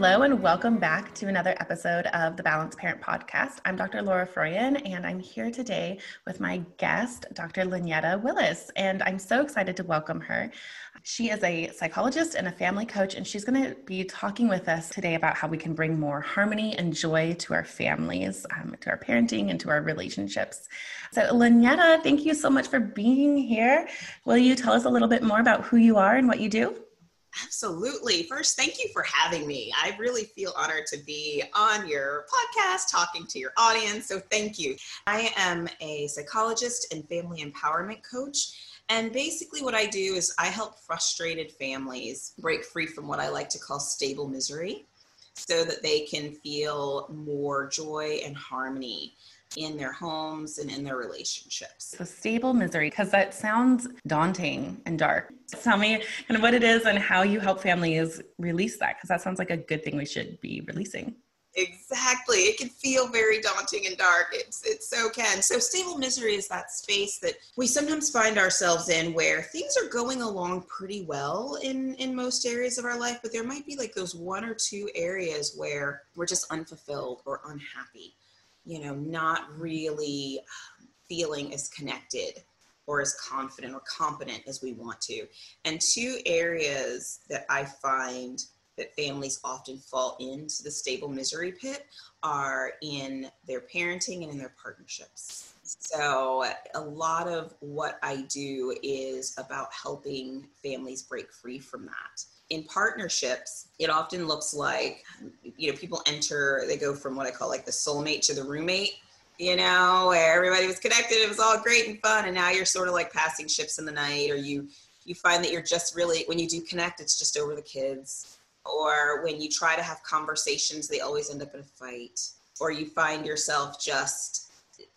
Hello, and welcome back to another episode of the Balanced Parent Podcast. I'm Dr. Laura Froyen, and I'm here today with my guest, Dr. Lynyetta Willis, and I'm so excited to welcome her. She is a psychologist and a family coach, and she's going to be talking with us today about how we can bring more harmony and joy to our families, um, to our parenting, and to our relationships. So, Lynyetta, thank you so much for being here. Will you tell us a little bit more about who you are and what you do? Absolutely. First, thank you for having me. I really feel honored to be on your podcast talking to your audience. So, thank you. I am a psychologist and family empowerment coach. And basically, what I do is I help frustrated families break free from what I like to call stable misery so that they can feel more joy and harmony in their homes and in their relationships. So stable misery, because that sounds daunting and dark. Tell me kind of what it is and how you help families release that, because that sounds like a good thing we should be releasing. Exactly. It can feel very daunting and dark. It's it so can. So stable misery is that space that we sometimes find ourselves in where things are going along pretty well in in most areas of our life, but there might be like those one or two areas where we're just unfulfilled or unhappy you know, not really um, feeling as connected or as confident or competent as we want to. And two areas that I find that families often fall into the stable misery pit are in their parenting and in their partnerships. So, a lot of what I do is about helping families break free from that in partnerships, it often looks like, you know, people enter, they go from what I call like the soulmate to the roommate, you know, where everybody was connected, it was all great and fun, and now you're sort of like passing ships in the night, or you you find that you're just really when you do connect, it's just over the kids, or when you try to have conversations, they always end up in a fight, or you find yourself just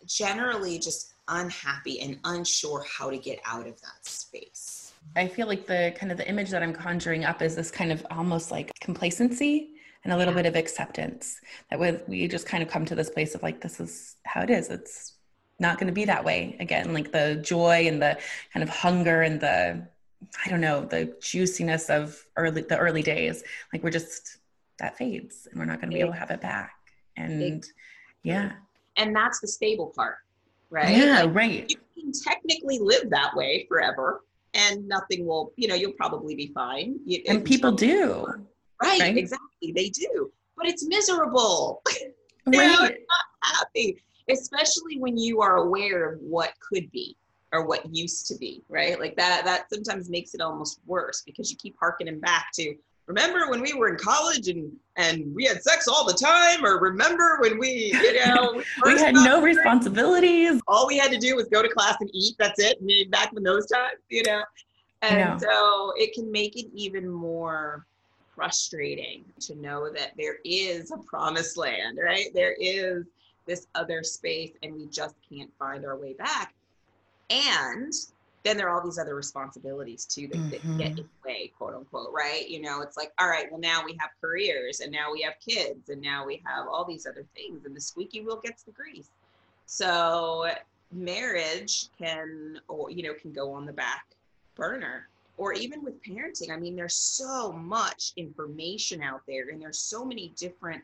generally just unhappy and unsure how to get out of that space. I feel like the kind of the image that I'm conjuring up is this kind of almost like complacency and a little yeah. bit of acceptance. That with we just kind of come to this place of like this is how it is. It's not going to be that way again. Like the joy and the kind of hunger and the i don't know the juiciness of early the early days like we're just that fades and we're not going to be able to have it back. And yeah. And that's the stable part right? Yeah like, right. you can technically live that way forever and nothing will, you know, you'll probably be fine. and people do. Right, right, exactly. They do. But it's miserable. Right. not happy, especially when you are aware of what could be or what used to be, right? Like that that sometimes makes it almost worse because you keep harkening back to remember when we were in college and and we had sex all the time? Or remember when we you know we, we had no responsibilities. All we had to do was go to class and eat. That's it. Back in those times you know? And so it can make it even more frustrating to know that there is a promised land right? There is this other space and we just can't find our way back. And then there are all these other responsibilities too that, mm-hmm. that, get in the way, quote unquote, right? You know, it's like, all right, well, now we have careers and now we have kids and now we have all these other things, and the squeaky wheel gets the grease. So marriage can, or, you know, can go on the back burner or even with parenting. I mean, there's so much information out there, and there's so many different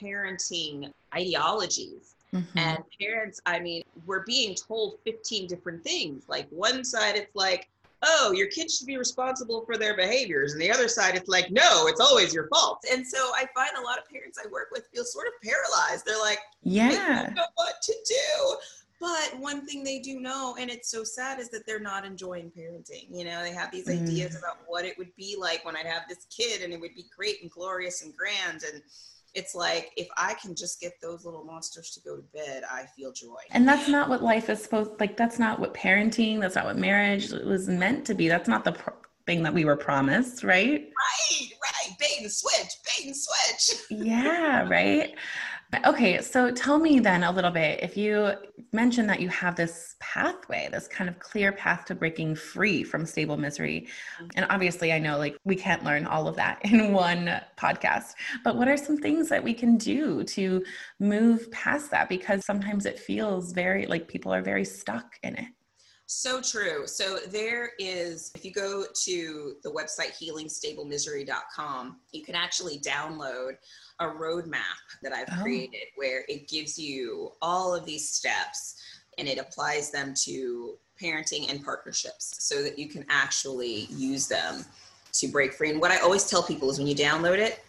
parenting ideologies. Mm-hmm. And parents, I mean, we're being told 15 different things. Like one side, it's like, oh, your kids should be responsible for their behaviors. And the other side, it's like, no, it's always your fault. And so I find a lot of parents I work with feel sort of paralyzed. They're like, yeah, I don't know what to do. But one thing they do know, and it's so sad, is that they're not enjoying parenting. You know, they have these mm. ideas about what it would be like when I'd have this kid and it would be great and glorious and grand. And it's like if I can just get those little monsters to go to bed, I feel joy. And that's not what life is supposed like that's not what parenting, that's not what marriage was meant to be. That's not the pro- thing that we were promised, right? Right, right. Bait and switch, bait and switch. yeah, right. Okay, so tell me then a little bit if you mentioned that you have this pathway, this kind of clear path to breaking free from stable misery. Mm-hmm. And obviously, I know like we can't learn all of that in one podcast, but what are some things that we can do to move past that? Because sometimes it feels very like people are very stuck in it. So true. So there is, if you go to the website healingstablemisery.com, you can actually download a roadmap that I've oh. created where it gives you all of these steps and it applies them to parenting and partnerships so that you can actually use them to break free. And what I always tell people is when you download it,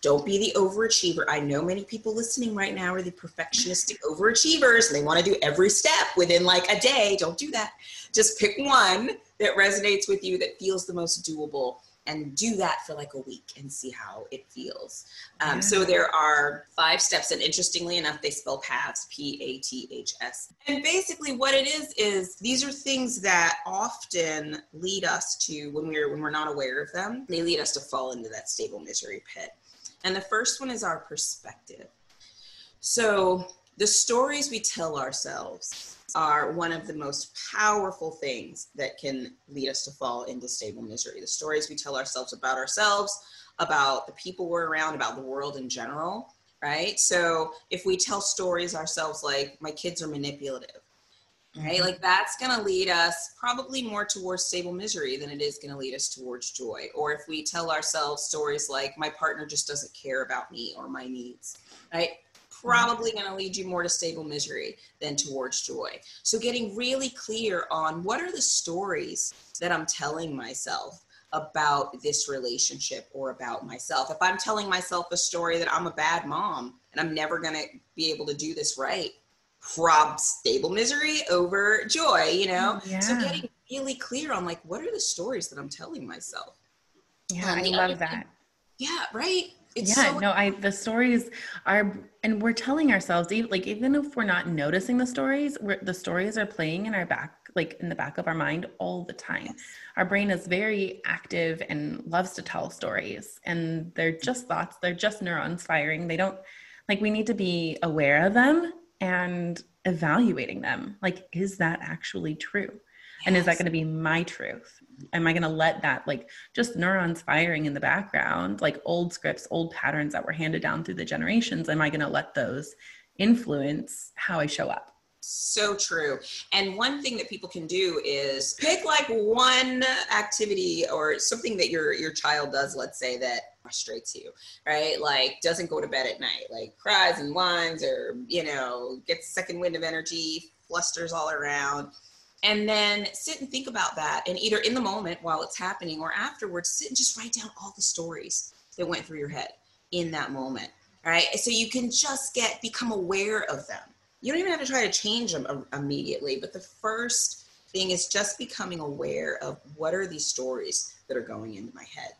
don't be the overachiever. I know many people listening right now are the perfectionistic overachievers and they want to do every step within like a day. Don't do that. Just pick one that resonates with you that feels the most doable and do that for like a week and see how it feels. Um, yeah. So there are five steps, and interestingly enough, they spell paths P A T H S. And basically, what it is is these are things that often lead us to when we're when we're not aware of them. They lead us to fall into that stable misery pit. And the first one is our perspective. So the stories we tell ourselves are one of the most powerful things that can lead us to fall into stable misery. The stories we tell ourselves about ourselves, about the people we're around, about the world in general, right? So if we tell stories ourselves like, my kids are manipulative, right? Mm-hmm. Like that's going to lead us probably more towards stable misery than it is going to lead us towards joy. Or if we tell ourselves stories like, my partner just doesn't care about me or my needs, right? Probably going to lead you more to stable misery than towards joy. So, getting really clear on what are the stories that I'm telling myself about this relationship or about myself. If I'm telling myself a story that I'm a bad mom and I'm never going to be able to do this right, prob stable misery over joy, you know? Mm, yeah. So, getting really clear on like, what are the stories that I'm telling myself? Yeah, I love that. yeah, right. It's yeah, so- no, I the stories are, and we're telling ourselves, even like even if we're not noticing the stories, we're, the stories are playing in our back, like in the back of our mind all the time. Yes. Our brain is very active and loves to tell stories, and they're just thoughts. They're just neurons firing. They don't like we need to be aware of them and evaluating them. Like, is that actually true? And is that going to be my truth? am i going to let that like just neurons firing in the background like old scripts old patterns that were handed down through the generations am i going to let those influence how i show up so true. And one thing that people can do is pick like one activity or something that your your child does, let's say that frustrates you, right? Like doesn't go to bed at night, like cries and whines or, you know, gets second wind of energy, flusters all around and then sit and think about that and either in the moment while it's happening or afterwards sit and just write down all the stories that went through your head in that moment right so you can just get become aware of them you don't even have to try to change them um, immediately but the first thing is just becoming aware of what are these stories that are going into my head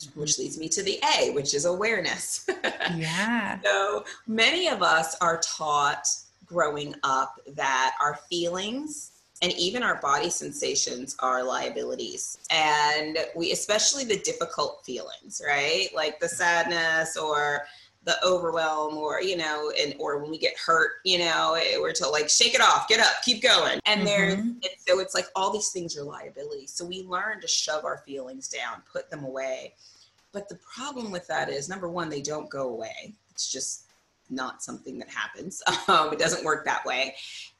mm-hmm. which leads me to the A, which is awareness. Yeah. so many of us are taught growing up that our feelings and even our body sensations are liabilities and we especially the difficult feelings right like the sadness or the overwhelm or you know and or when we get hurt you know we're to like shake it off get up keep going and mm-hmm. there so it's like all these things are liabilities so we learn to shove our feelings down put them away but the problem with that is number one they don't go away it's just not something that happens. Um, it doesn't work that way.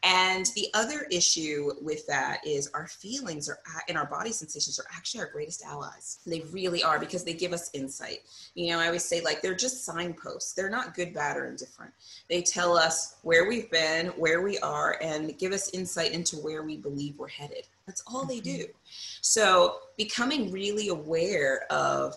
And the other issue with that is our feelings are and our body sensations are actually our greatest allies. They really are because they give us insight. You know, I always say like they're just signposts. They're not good, bad, or indifferent. They tell us where we've been, where we are, and give us insight into where we believe we're headed. That's all they mm-hmm. do. So becoming really aware of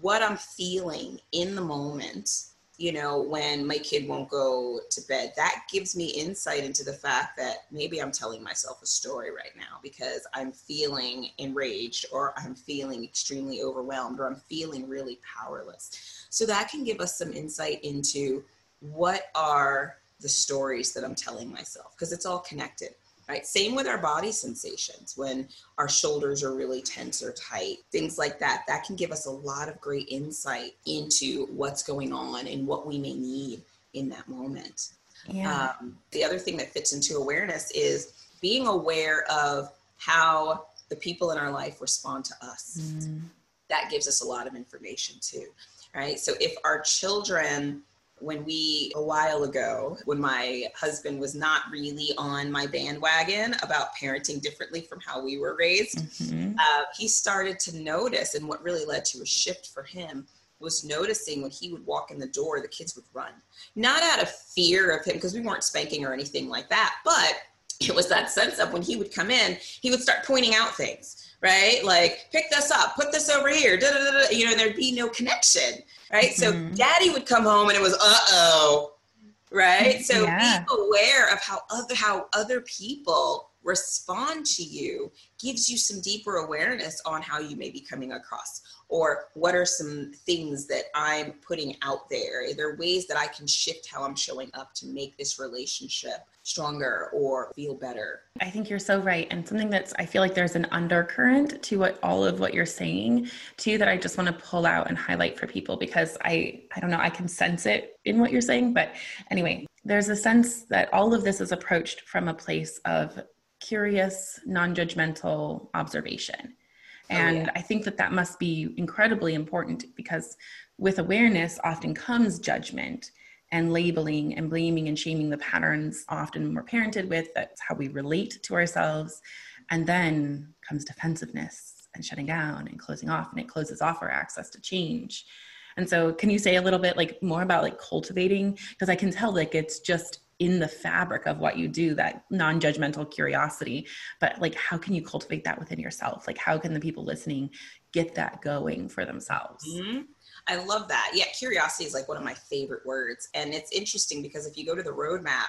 what I'm feeling in the moment you know, when my kid won't go to bed, that gives me insight into the fact that maybe I'm telling myself a story right now because I'm feeling enraged or I'm feeling extremely overwhelmed or I'm feeling really powerless. So that can give us some insight into what are the stories that I'm telling myself because it's all connected right? Same with our body sensations when our shoulders are really tense or tight, things like that. That can give us a lot of great insight into what's going on and what we may need in that moment. Yeah. Um, the other thing that fits into awareness is being aware of how the people in our life respond to us. Mm. That gives us a lot of information too, right? So if our children when we a while ago when my husband was not really on my bandwagon about parenting differently from how we were raised mm-hmm. uh, he started to notice and what really led to a shift for him was noticing when he would walk in the door the kids would run not out of fear of him because we weren't spanking or anything like that but it was that sense of when he would come in he would start pointing out things right? Like, pick this up, put this over here, da, da, da, you know, there'd be no connection, right? Mm-hmm. So daddy would come home and it was, uh oh, right? So yeah. be aware of how other how other people respond to you gives you some deeper awareness on how you may be coming across or what are some things that I'm putting out there? Are there ways that I can shift how I'm showing up to make this relationship stronger or feel better? I think you're so right. And something that's, I feel like there's an undercurrent to what all of what you're saying too, that I just want to pull out and highlight for people because I, I don't know, I can sense it in what you're saying. But anyway, there's a sense that all of this is approached from a place of curious, non judgmental observation. And oh, yeah. I think that that must be incredibly important because with awareness often comes judgment and labeling and blaming and shaming the patterns often we're parented with. That's how we relate to ourselves. And then comes defensiveness and shutting down and closing off, and it closes off our access to change. And so, can you say a little bit like more about like cultivating? Because I can tell like it's just in the fabric of what you do that non-judgmental curiosity. But like how can you cultivate that within yourself? Like how can the people listening get that going for themselves? Mm-hmm. i love that. Yeah curiosity is like one of my favorite words. And it's interesting because if you go to the roadmap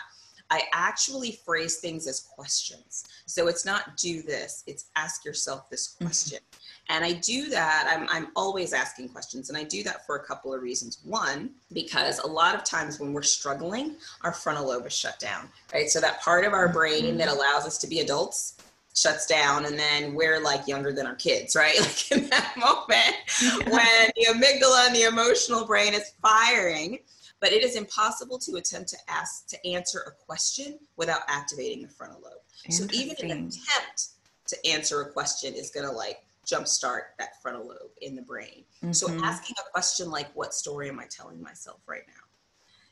I actually phrase things as questions. So it's not do this, it's ask yourself this mm-hmm. question. Mm-hmm. And I do that, I'm, I'm always asking questions, and I do that for a couple of reasons. One, because a lot of times when we're struggling, our frontal lobe is shut down, right? So that part of our brain that mm-hmm. allows us to be adults shuts down and then we're like younger than our kids right like in that moment when the amygdala and the emotional brain is firing but it is impossible to attempt to ask to answer a question without activating the frontal lobe so even an attempt to answer a question is going to like jumpstart that frontal lobe in the brain. Mm-hmm. So asking a question like, what story am I telling myself right now?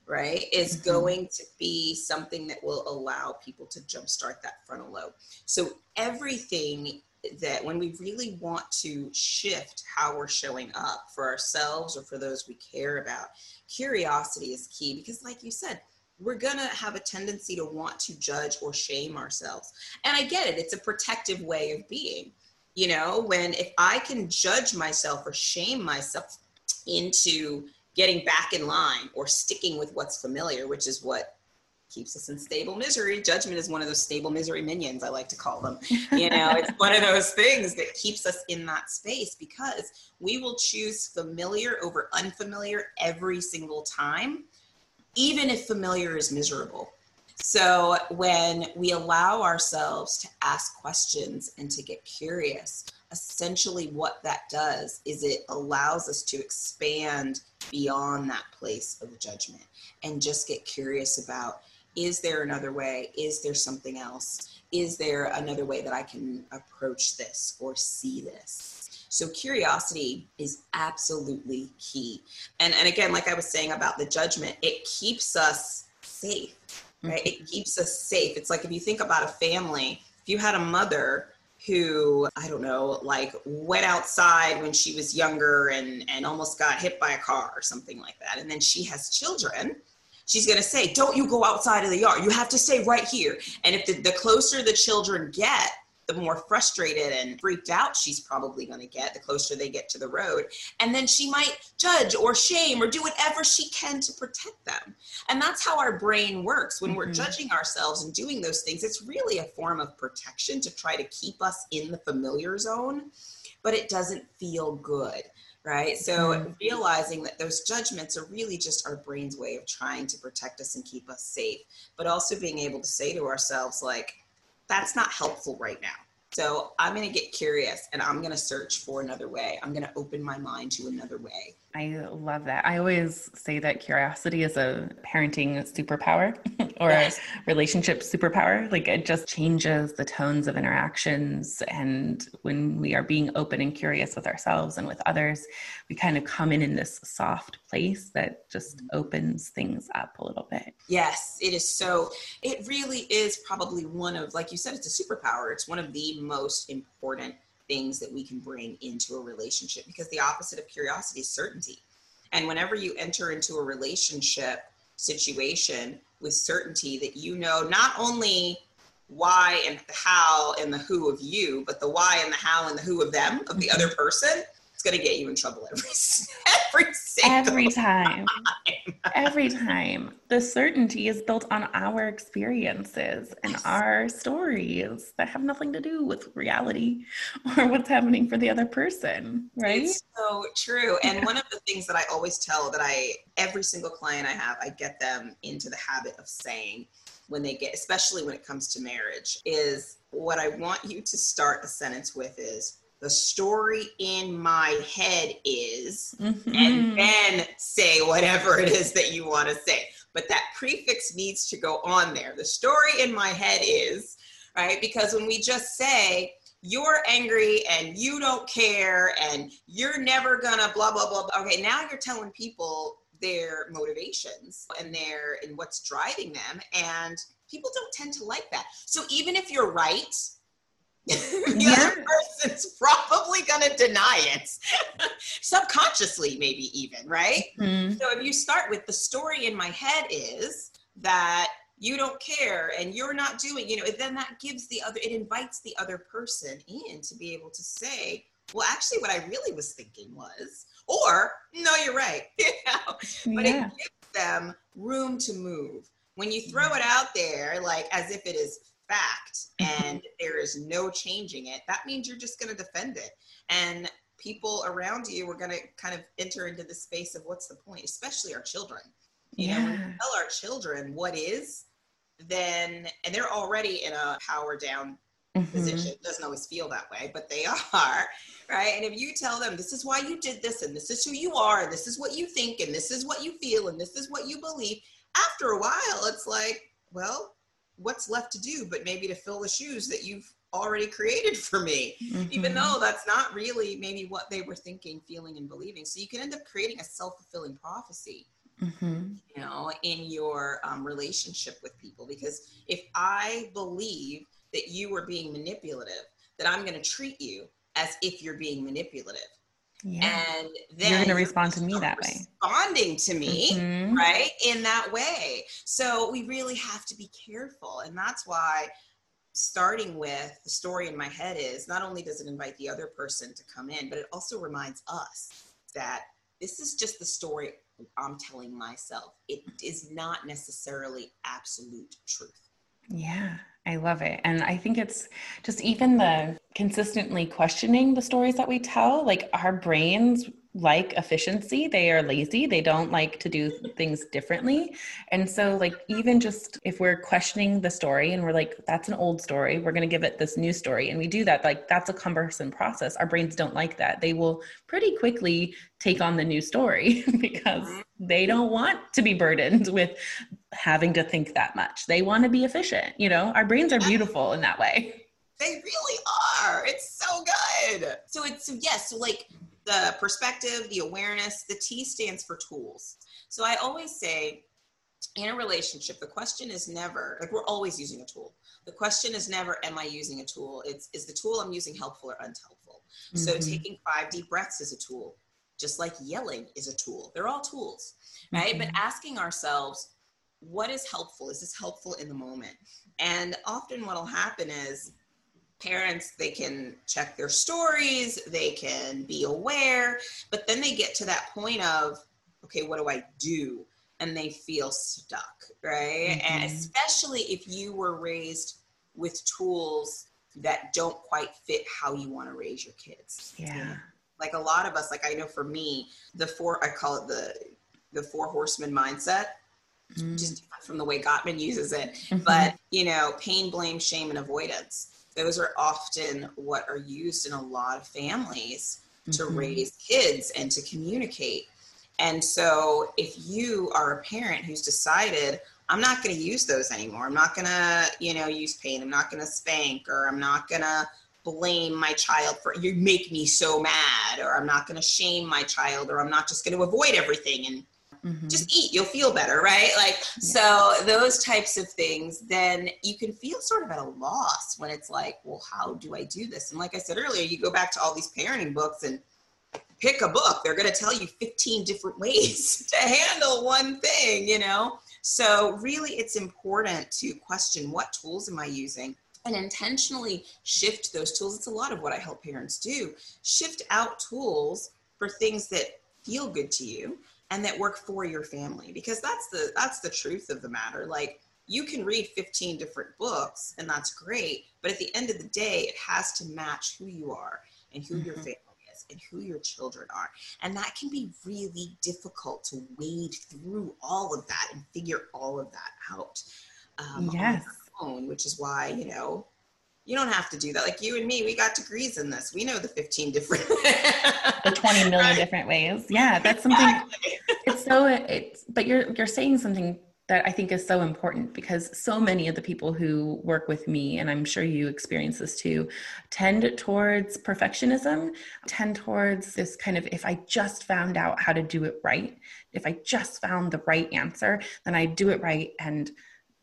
Right, is mm-hmm. going to be something that will allow people to jumpstart that frontal lobe. So everything that when we really want to shift how we're showing up for ourselves or for those we care about, curiosity is key because, like you said, we're going to have a tendency to want to judge or shame ourselves. And I get it, it's a protective way of being you know when if i can judge myself or shame myself into getting back in line or sticking with what's familiar which is what keeps us in stable misery. Judgment is one of those stable misery minions i like to call them. You know it's one of those things that keeps us in that space because we will choose familiar over unfamiliar every single time even if familiar is miserable. So when we allow ourselves to ask questions and to get curious, essentially what that does is it allows us to expand beyond that place of judgment and just get curious about is there another way? Is there something else? Is there another way that I can approach this or see this? So curiosity is absolutely key. And and again, like I was saying about the judgment, it keeps us safe. Right? Mm-hmm. It keeps us safe. It's like if you think about a family, if you had a mother who I don't know, like went outside when she was younger and and almost got hit by a car or something like that, and then she has children she's going to say, Don't you go outside of the yard. You have to stay right here. And if the, the closer the children get, the more frustrated and freaked out she's probably going to get the closer they get to the road. And then she might judge or shame or do whatever she can to protect them. And that's how our brain works. When mm-hmm. we're judging ourselves and doing those things, it's really a form of protection to try to keep us in the familiar zone, but it doesn't feel good right? So mm-hmm. realizing that those judgments are really just our brain's way of trying to protect us and keep us safe, but also being able to say to ourselves, like, that's not helpful right now. So I'm going to get curious and I'm going to search for another way. I'm going to open my mind to another way. I love that. I always say that curiosity is a parenting superpower or yes. a relationship superpower. Like it just changes the tones of interactions. And when we are being open and curious with ourselves and with others, we kind of come in in this soft place that just mm-hmm. opens things up a little bit. Yes, it is so, it really is probably one of, like you said, it's a superpower. It's one of the most important things that we can bring into a relationship because the opposite of curiosity is certainty. And whenever you enter into a relationship situation with certainty that you know not only why and the how and the who of you, but the why and the how and the who of them, of the mm-hmm. other person, it's going to get you in trouble every every every time. Every time. The certainty is built on our experiences and yes. our stories that have nothing to do with reality or what's happening for the other person, right? It's so true. And one of the things that I always tell that I every single client I have, I get them into the habit of saying when they get especially when it comes to marriage is what I want you to start a sentence with is the story in my head is, mm-hmm. and then say whatever it is that you want to say. But that prefix needs to go on there. The story in my head is, right? Because when we just say, you're angry and you don't care and you're never gonna blah blah blah. Okay, now you're telling people their motivations and their and what's driving them and people don't tend to like that. So even if you're right, the yeah. other person's probably going to deny it subconsciously maybe even right mm-hmm. so if you start with the story in my head is that you don't care and you're not doing you know then that gives the other it invites the other person in to be able to say well actually what i really was thinking was or no you're right you know but yeah. it gives them room to move when you throw it out there like as if it is fact and there is no changing it, that means you're just going to defend it. And people around you are going to kind of enter into the space of what's the point, especially our children. You yeah. know, when tell our children what is, then, and they're already in a power down mm-hmm. position. It doesn't always feel that way, but they are, right? And if you tell them, this is why you did this, and this is who you are, and this is what you think, and this is what you feel, and this is what you believe, after a while, it's like, well, what's left to do but maybe to fill the shoes that you've already created for me mm-hmm. even though that's not really maybe what they were thinking feeling and believing so you can end up creating a self-fulfilling prophecy mm-hmm. you know in your um, relationship with people because if i believe that you are being manipulative that i'm going to treat you as if you're being manipulative yeah. And then you're going to respond to me that way. Responding to me, mm-hmm. right? In that way. So we really have to be careful. And that's why starting with the story in my head is not only does it invite the other person to come in, but it also reminds us that this is just the story I'm telling myself. It is not necessarily absolute truth. Yeah. I love it. And I think it's just even the consistently questioning the stories that we tell, like our brains like efficiency. They are lazy. They don't like to do things differently. And so, like, even just if we're questioning the story and we're like, that's an old story, we're going to give it this new story. And we do that, like, that's a cumbersome process. Our brains don't like that. They will pretty quickly take on the new story because mm-hmm. they don't want to be burdened with having to think that much. They want to be efficient. You know, our brains are beautiful in that way. They really are. It's so good. So it's yes, so like the perspective, the awareness, the T stands for tools. So I always say in a relationship, the question is never like we're always using a tool. The question is never, am I using a tool? It's is the tool I'm using helpful or unhelpful? Mm-hmm. So taking five deep breaths is a tool, just like yelling is a tool. They're all tools, right? Mm-hmm. But asking ourselves, what is helpful? Is this helpful in the moment? And often what'll happen is parents they can check their stories they can be aware but then they get to that point of okay what do i do and they feel stuck right mm-hmm. and especially if you were raised with tools that don't quite fit how you want to raise your kids yeah like a lot of us like i know for me the four i call it the the four horsemen mindset mm. just from the way gottman uses it mm-hmm. but you know pain blame shame and avoidance those are often what are used in a lot of families to mm-hmm. raise kids and to communicate. And so if you are a parent who's decided, I'm not going to use those anymore. I'm not going to, you know, use pain. I'm not going to spank or I'm not going to blame my child for you make me so mad or I'm not going to shame my child or I'm not just going to avoid everything and Mm-hmm. Just eat, you'll feel better, right? Like, yeah. so those types of things, then you can feel sort of at a loss when it's like, well, how do I do this? And like I said earlier, you go back to all these parenting books and pick a book, they're going to tell you 15 different ways to handle one thing, you know? So, really, it's important to question what tools am I using? and intentionally shift those tools. It's a lot of what I help parents do. Shift out tools for things that feel good to you and that work for your family because that's the that's the truth of the matter like you can read 15 different books and that's great but at the end of the day it has to match who you are and who mm-hmm. your family is and who your children are and that can be really difficult to wade through all of that and figure all of that out um, yes. on your own which is why you know you don't have to do that. Like you and me, we got degrees in this. We know the 15 different the 20 million right? different ways. Yeah, that's something exactly. it's so it's but you're you're saying something that I think is so important because so many of the people who work with me, and I'm sure you experience this too, tend towards perfectionism, tend towards this kind of if I just found out how to do it right, if I just found the right answer, then I'd do it right and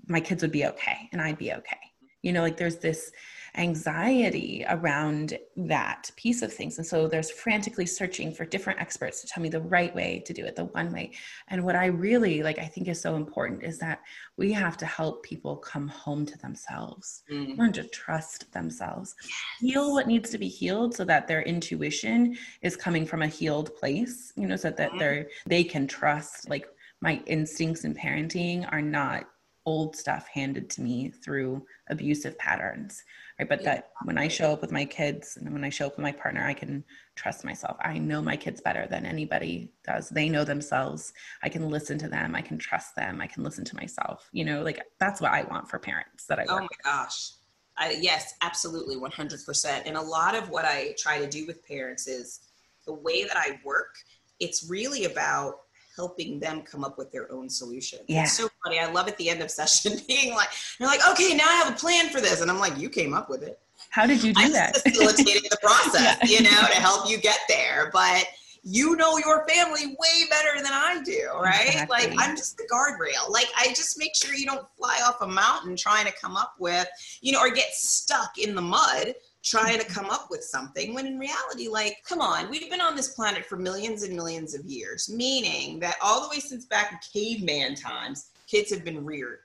my kids would be okay and I'd be okay. You know, like there's this anxiety around that piece of things. And so there's frantically searching for different experts to tell me the right way to do it, the one way. And what I really like, I think is so important is that we have to help people come home to themselves, mm. learn to trust themselves, yes. heal what needs to be healed so that their intuition is coming from a healed place, you know, so that mm. they're, they can trust like my instincts in parenting are not old stuff handed to me through abusive patterns right? But that when i show up with my kids and when i show up with my partner i can trust myself. I know my kids better than anybody does. They know themselves. I can listen to them. I can trust them. I can listen to myself you know? Like that's what i want for parents that i oh my gosh. I, yes absolutely 100% and a lot of what i try to do with parents is the way that i work it's really about helping them come up with their own solution. Yeah. It's so funny. I love at the end of session being like, you're like, okay, now I have a plan for this. And I'm like, you came up with it. How did you do I'm that? Facilitating the process, yeah. you know, to help you get there. But you know your family way better than I do, right? Exactly. Like I'm just the guardrail. Like I just make sure you don't fly off a mountain trying to come up with, you know, or get stuck in the mud trying to come up with something when in reality like come on we've been on this planet for millions and millions of years meaning that all the way since back in caveman times kids have been reared.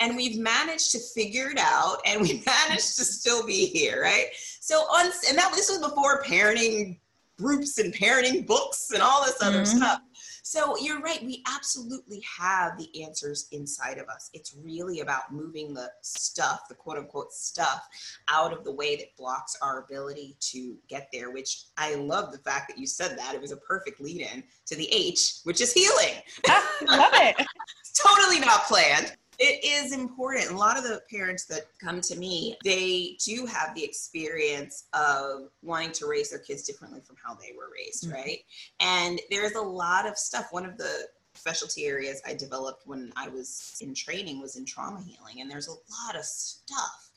And we've managed to figure it out and we managed to still be here right? So on and that this was before parenting groups and parenting books and all this other mm-hmm. stuff so you're right. We absolutely have the answers inside of us. It's really about moving the stuff, the quote unquote stuff, out of the way that blocks our ability to get there, which I love the fact that you said that. It was a perfect lead in to the H, which is healing. Love it. totally not planned. It is important. A lot of the parents that come to me, they do have the experience of wanting to raise their kids differently from how they were raised, mm-hmm. right? And there's a lot of stuff. One of the specialty areas I developed when I was in training was in trauma healing, and there's a lot of stuff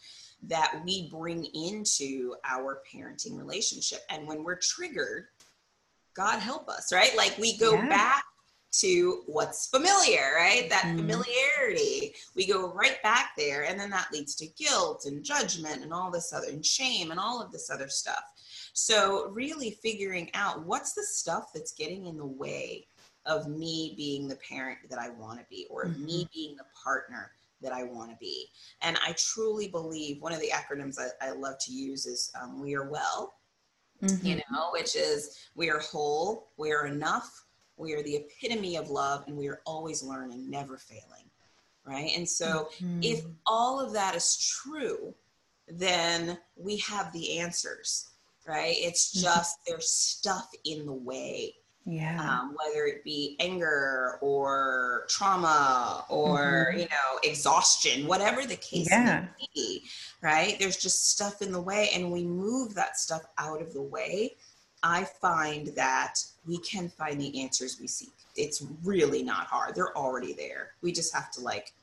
that we bring into our parenting relationship. And when we're triggered, God help us, right? Like we go yeah. back to what's familiar, right? That mm. familiarity. We go right back there, and then that leads to guilt and judgment and all this other, and shame and all of this other stuff. So, really figuring out what's the stuff that's getting in the way of me being the parent that I want to be, or mm-hmm. me being the partner that I want to be. And I truly believe one of the acronyms I, I love to use is um, We Are Well, mm-hmm. you know, which is we are whole, we are enough, we are the epitome of love, and we are always learning, never failing. Right. And so mm-hmm. if all of that is true, then we have the answers, right? It's mm-hmm. just there's stuff in the way yeah um, whether it be anger or trauma or mm-hmm. you know exhaustion whatever the case yeah. may be right there's just stuff in the way and we move that stuff out of the way i find that we can find the answers we seek it's really not hard they're already there we just have to like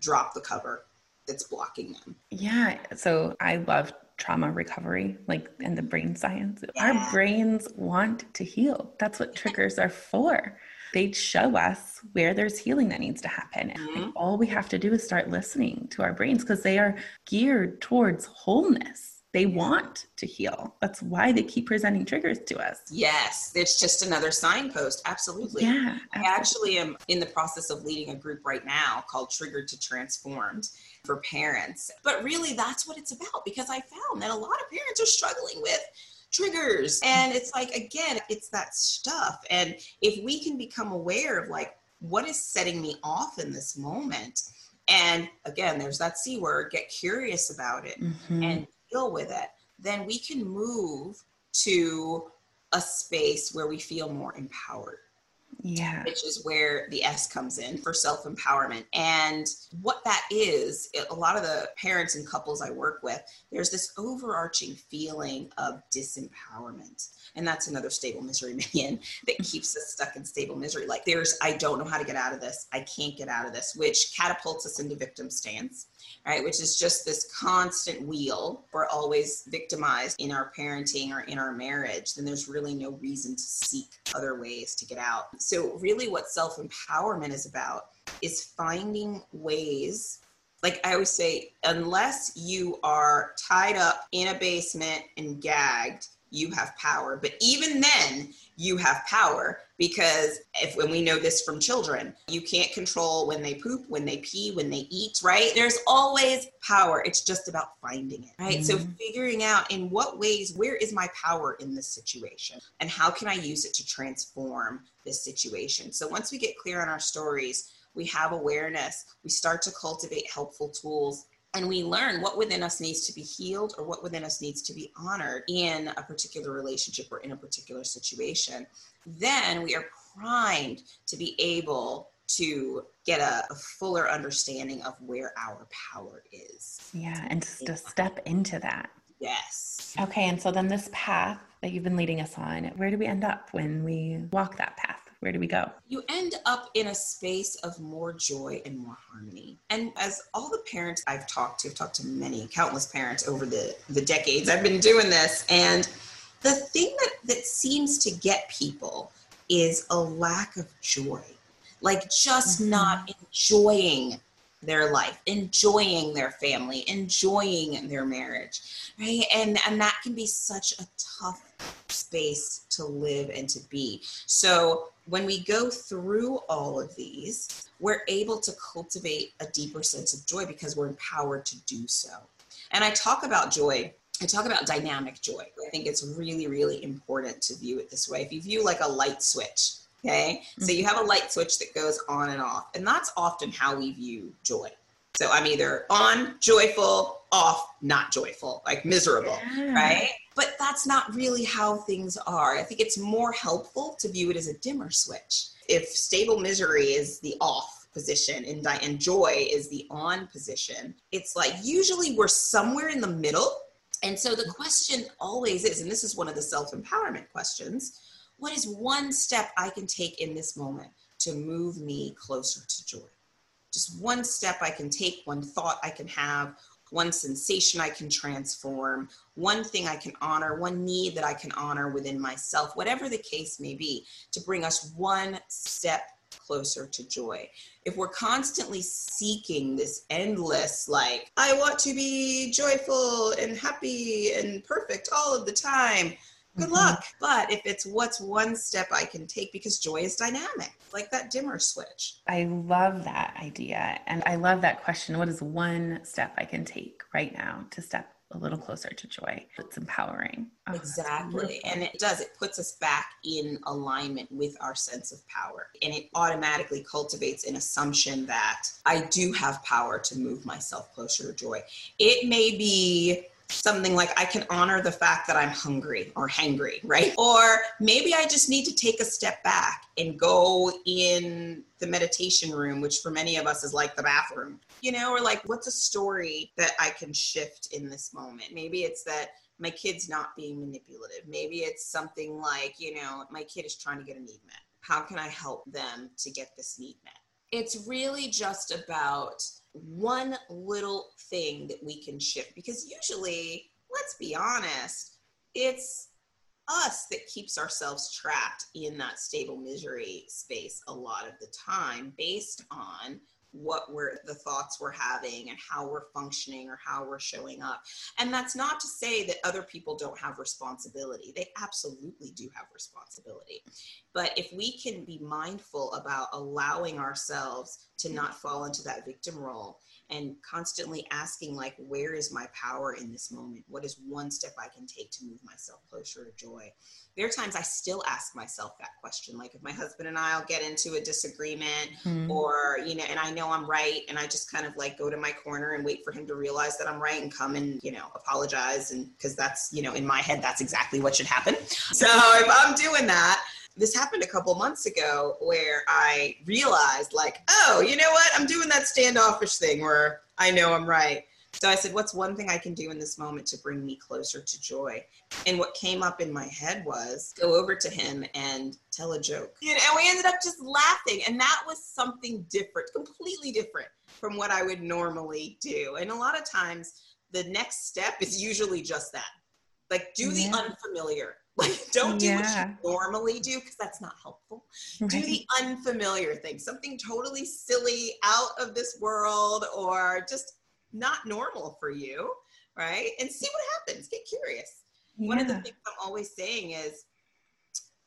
drop the cover that's blocking them yeah so i love trauma recovery, like and the brain science. Yeah. Our brains want to heal. That's what triggers are for. They show us where there's healing that needs to happen. Mm-hmm. And all we have to do is start listening to our brains because they are geared towards wholeness. They want to heal. That's why they keep presenting triggers to us. Yes, it's just another signpost. Absolutely. Yeah. Absolutely. I actually am in the process of leading a group right now called Triggered to Transformed for parents. But really, that's what it's about because I found that a lot of parents are struggling with triggers. And it's like, again, it's that stuff. And if we can become aware of like, what is setting me off in this moment? And again, there's that C word, get curious about it mm-hmm. and deal with it, then we can move to a space where we feel more empowered. Yeah. Which is where the S comes in for self empowerment. And what that is, a lot of the parents and couples I work with, there's this overarching feeling of disempowerment. And that's another stable misery minion that keeps us stuck in stable misery. Like there's, I don't know how to get out of this. I can't get out of this, which catapults us into victim stance right? Which is just this constant wheel. We're always victimized in our parenting or in our marriage, then there's really no reason to seek other ways to get out. So, really, what self empowerment is about is finding ways. Like I always say, unless you are tied up in a basement and gagged, you have power. But even then, you have power because if when we know this from children, you can't control when they poop, when they pee, when they eat, right? There's always power. It's just about finding it, right? Mm-hmm. So figuring out in what ways, where is my power in this situation? And how can I use it to transform this situation? So once we get clear on our stories, we have awareness, we start to cultivate helpful tools and we learn what within us needs to be healed or what within us needs to be honored in a particular relationship or in a particular situation, then we are primed to be able to get a, a fuller understanding of where our power is. Yeah, and to step into that. Yes. Okay, and so then this path that you've been leading us on, where do we end up when we walk that path? Where do we go? You end up in a space of more joy and more harmony. And as all the parents I've talked to, I've talked to many, countless parents over the, the decades I've been doing this. And the thing that, that seems to get people is a lack of joy. Like just mm-hmm. not enjoying their life, enjoying their family, enjoying their marriage, right? And and that can be such a tough space to live and to be. So when we go through all of these, we're able to cultivate a deeper sense of joy because we're empowered to do so. And I talk about joy I talk about dynamic joy. I think it's really, really important to view it this way. If you view like a light switch, okay, so you have a light switch that goes on and off, and that's often how we view joy. So I'm either on, joyful, off, not joyful, like miserable, yeah. right? But that's not really how things are. I think it's more helpful to view it as a dimmer switch. If stable misery is the off position and, joy is the on position, it's like usually we're somewhere in the middle. And so the question always is, and this is one of the self empowerment questions what is one step I can take in this moment to move me closer to joy? Just one step I can take, one thought I can have, one sensation I can transform, one thing I can honor, one need that I can honor within myself, whatever the case may be, to bring us one step closer to joy. If we're constantly seeking this endless, like, I want to be joyful and happy and perfect all of the time, good mm-hmm. luck. But if it's what's one step I can take, because joy is dynamic, like that dimmer switch. I love that idea. And I love that question what is one step I can take right now to step a little closer to joy. It's empowering. Oh, exactly. And it does, it puts us back in alignment with our sense of power. And it automatically cultivates an assumption that I do have power to move myself closer to joy. It may be something like I can honor the fact that I'm hungry or hangry, right? Or maybe I just need to take a step back and go in the meditation room, which for many of us is like the bathroom, you know, or like what's a story that I can shift in this moment? Maybe it's that my kid's not being manipulative. Maybe it's something like, you know, my kid is trying to get a need met. How can I help them to get this need met? It's really just about one little thing that we can shift because usually, let's be honest, it's us that keeps ourselves trapped in that stable misery space a lot of the time based on what we're the thoughts we're having and how we're functioning or how we're showing up. And that's not to say that other people don't have responsibility. They absolutely do have responsibility. But if we can be mindful about allowing ourselves to not fall into that victim role and constantly asking like where is my power in this moment? What is one step i can take to move myself closer to joy? There are times i still ask myself that question like if my husband and i'll get into a disagreement mm-hmm. or you know and i know i'm right and i just kind of like go to my corner and wait for him to realize that i'm right and come and you know apologize and because that's you know in my head that's exactly what should happen. So if i'm doing that this happened a couple months ago where I realized, like, oh, you know what? I'm doing that standoffish thing where I know I'm right. So I said, what's one thing I can do in this moment to bring me closer to joy? And what came up in my head was go over to him and tell a joke. And we ended up just laughing. And that was something different, completely different from what I would normally do. And a lot of times, the next step is usually just that. Like, do the unfamiliar like, don't do yeah. what you normally do because that's not helpful. Right. Do the unfamiliar thing, something totally silly, out of this world, or just not normal for you, right? And see what happens. Get curious. Yeah. One of the things I'm always saying is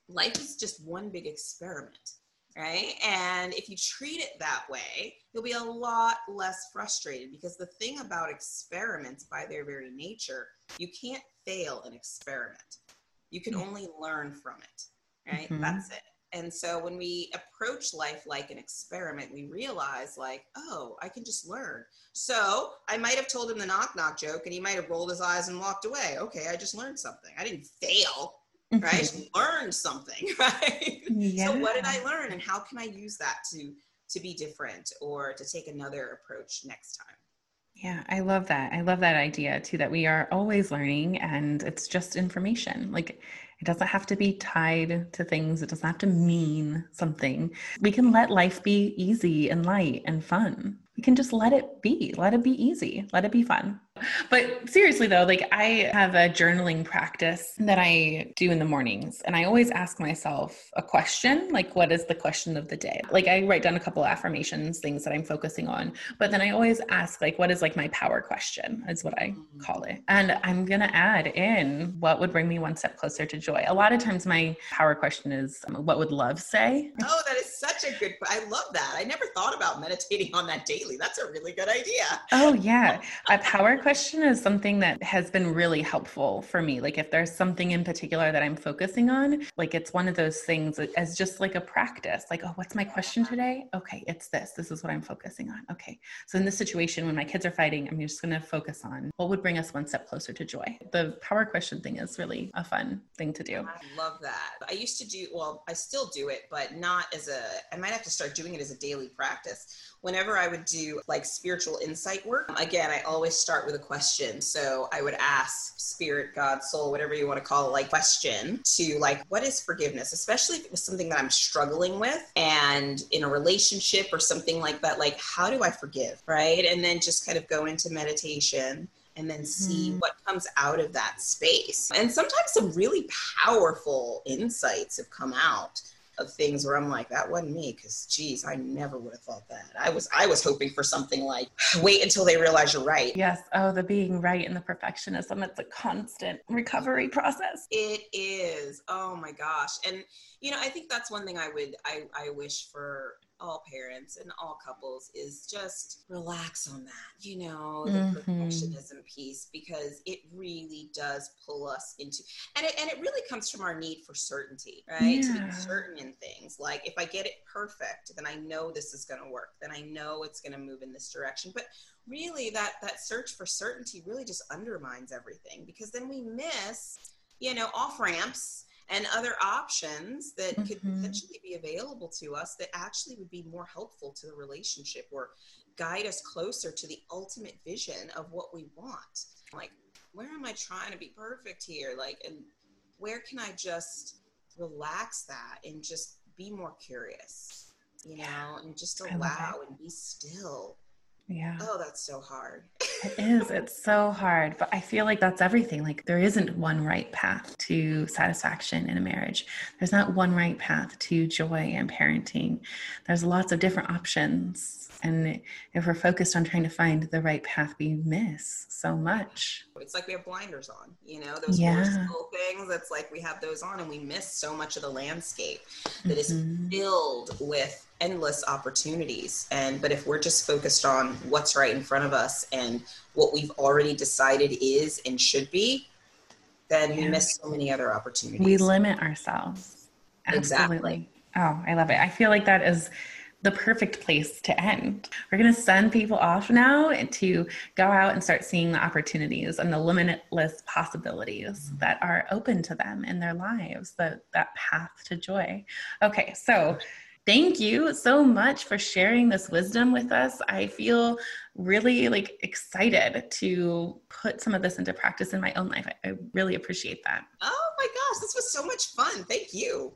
life is just one big experiment, right? And if you treat it that way, you'll be a lot less frustrated because the thing about experiments, by their very nature, you can't fail an experiment you can only learn from it, right? Mm-hmm. That's it. And so when we approach life like an experiment, we realize, like, oh, I can just learn. So I might have told him the knock knock joke and he might have rolled his eyes and walked away. Okay, I just learned something. I didn't fail, right? I just mm-hmm. learned something, right? Yeah. So what did I learn and how can I use that to to be different or to take another approach next time? Yeah, I love that. I love that idea too that we are always learning and it's just information. Like it doesn't have to be tied to things, it doesn't have to mean something. We can let life be easy and light and fun. We can just let it be, let it be easy, let it be fun. But seriously, though, like I have a journaling practice that I do in the mornings, and I always ask myself a question like, what is the question of the day? Like, I write down a couple affirmations, things that I'm focusing on, but then I always ask, like, what is like my power question, is what I call it. And I'm going to add in what would bring me one step closer to joy. A lot of times, my power question is, um, what would love say? Oh, that is such a good, I love that. I never thought about meditating on that daily. That's a really good idea. Oh, yeah. A power question is something that has been really helpful for me. Like if there's something in particular that I'm focusing on, like it's one of those things as just like a practice. Like, oh, what's my question today? Okay, it's this. This is what I'm focusing on. Okay. So in this situation, when my kids are fighting, I'm just going to focus on what would bring us one step closer to joy. The power question thing is really a fun thing to do. I love that. I used to do, well, I still do it, but not as a, I might have to start doing it as a daily practice. Whenever I would do like spiritual insight work, again, I always start with a question. So I would ask spirit, God, soul, whatever you want to call it, like question to like, what is forgiveness? Especially if it was something that I'm struggling with and in a relationship or something like that, like, how do I forgive? Right. And then just kind of go into meditation and then see mm. what comes out of that space. And sometimes some really powerful insights have come out of things where I'm like, that wasn't me, because geez, I never would have thought that. I was I was hoping for something like wait until they realize you're right. Yes. Oh, the being right and the perfectionism. It's a constant recovery process. It is. Oh my gosh. And you know, I think that's one thing I would I, I wish for all parents and all couples is just relax on that, you know, the mm-hmm. perfectionism piece, because it really does pull us into, and it, and it really comes from our need for certainty, right? Yeah. To be certain in things. Like if I get it perfect, then I know this is going to work. Then I know it's going to move in this direction. But really that, that search for certainty really just undermines everything because then we miss, you know, off ramps and other options that mm-hmm. could potentially be available to us that actually would be more helpful to the relationship or guide us closer to the ultimate vision of what we want. Like, where am I trying to be perfect here? Like, and where can I just relax that and just be more curious, you know, and just allow and be still yeah. Oh, that's so hard. it is. It's so hard. But I feel like that's everything. Like there isn't one right path to satisfaction in a marriage. There's not one right path to joy and parenting. There's lots of different options. And if we're focused on trying to find the right path, we miss so much. It's like we have blinders on, you know, those yeah. things. It's like we have those on and we miss so much of the landscape that mm-hmm. is filled with endless opportunities. And but if we're just focused on what's right in front of us and what we've already decided is and should be, then yeah. we miss so many other opportunities. We limit ourselves. Absolutely. Exactly. Oh, I love it. I feel like that is the perfect place to end. We're going to send people off now to go out and start seeing the opportunities and the limitless possibilities mm-hmm. that are open to them in their lives, the, that path to joy. Okay, so thank you so much for sharing this wisdom with us. I feel really like excited to put some of this into practice in my own life. I, I really appreciate that. Oh my gosh, this was so much fun. Thank you.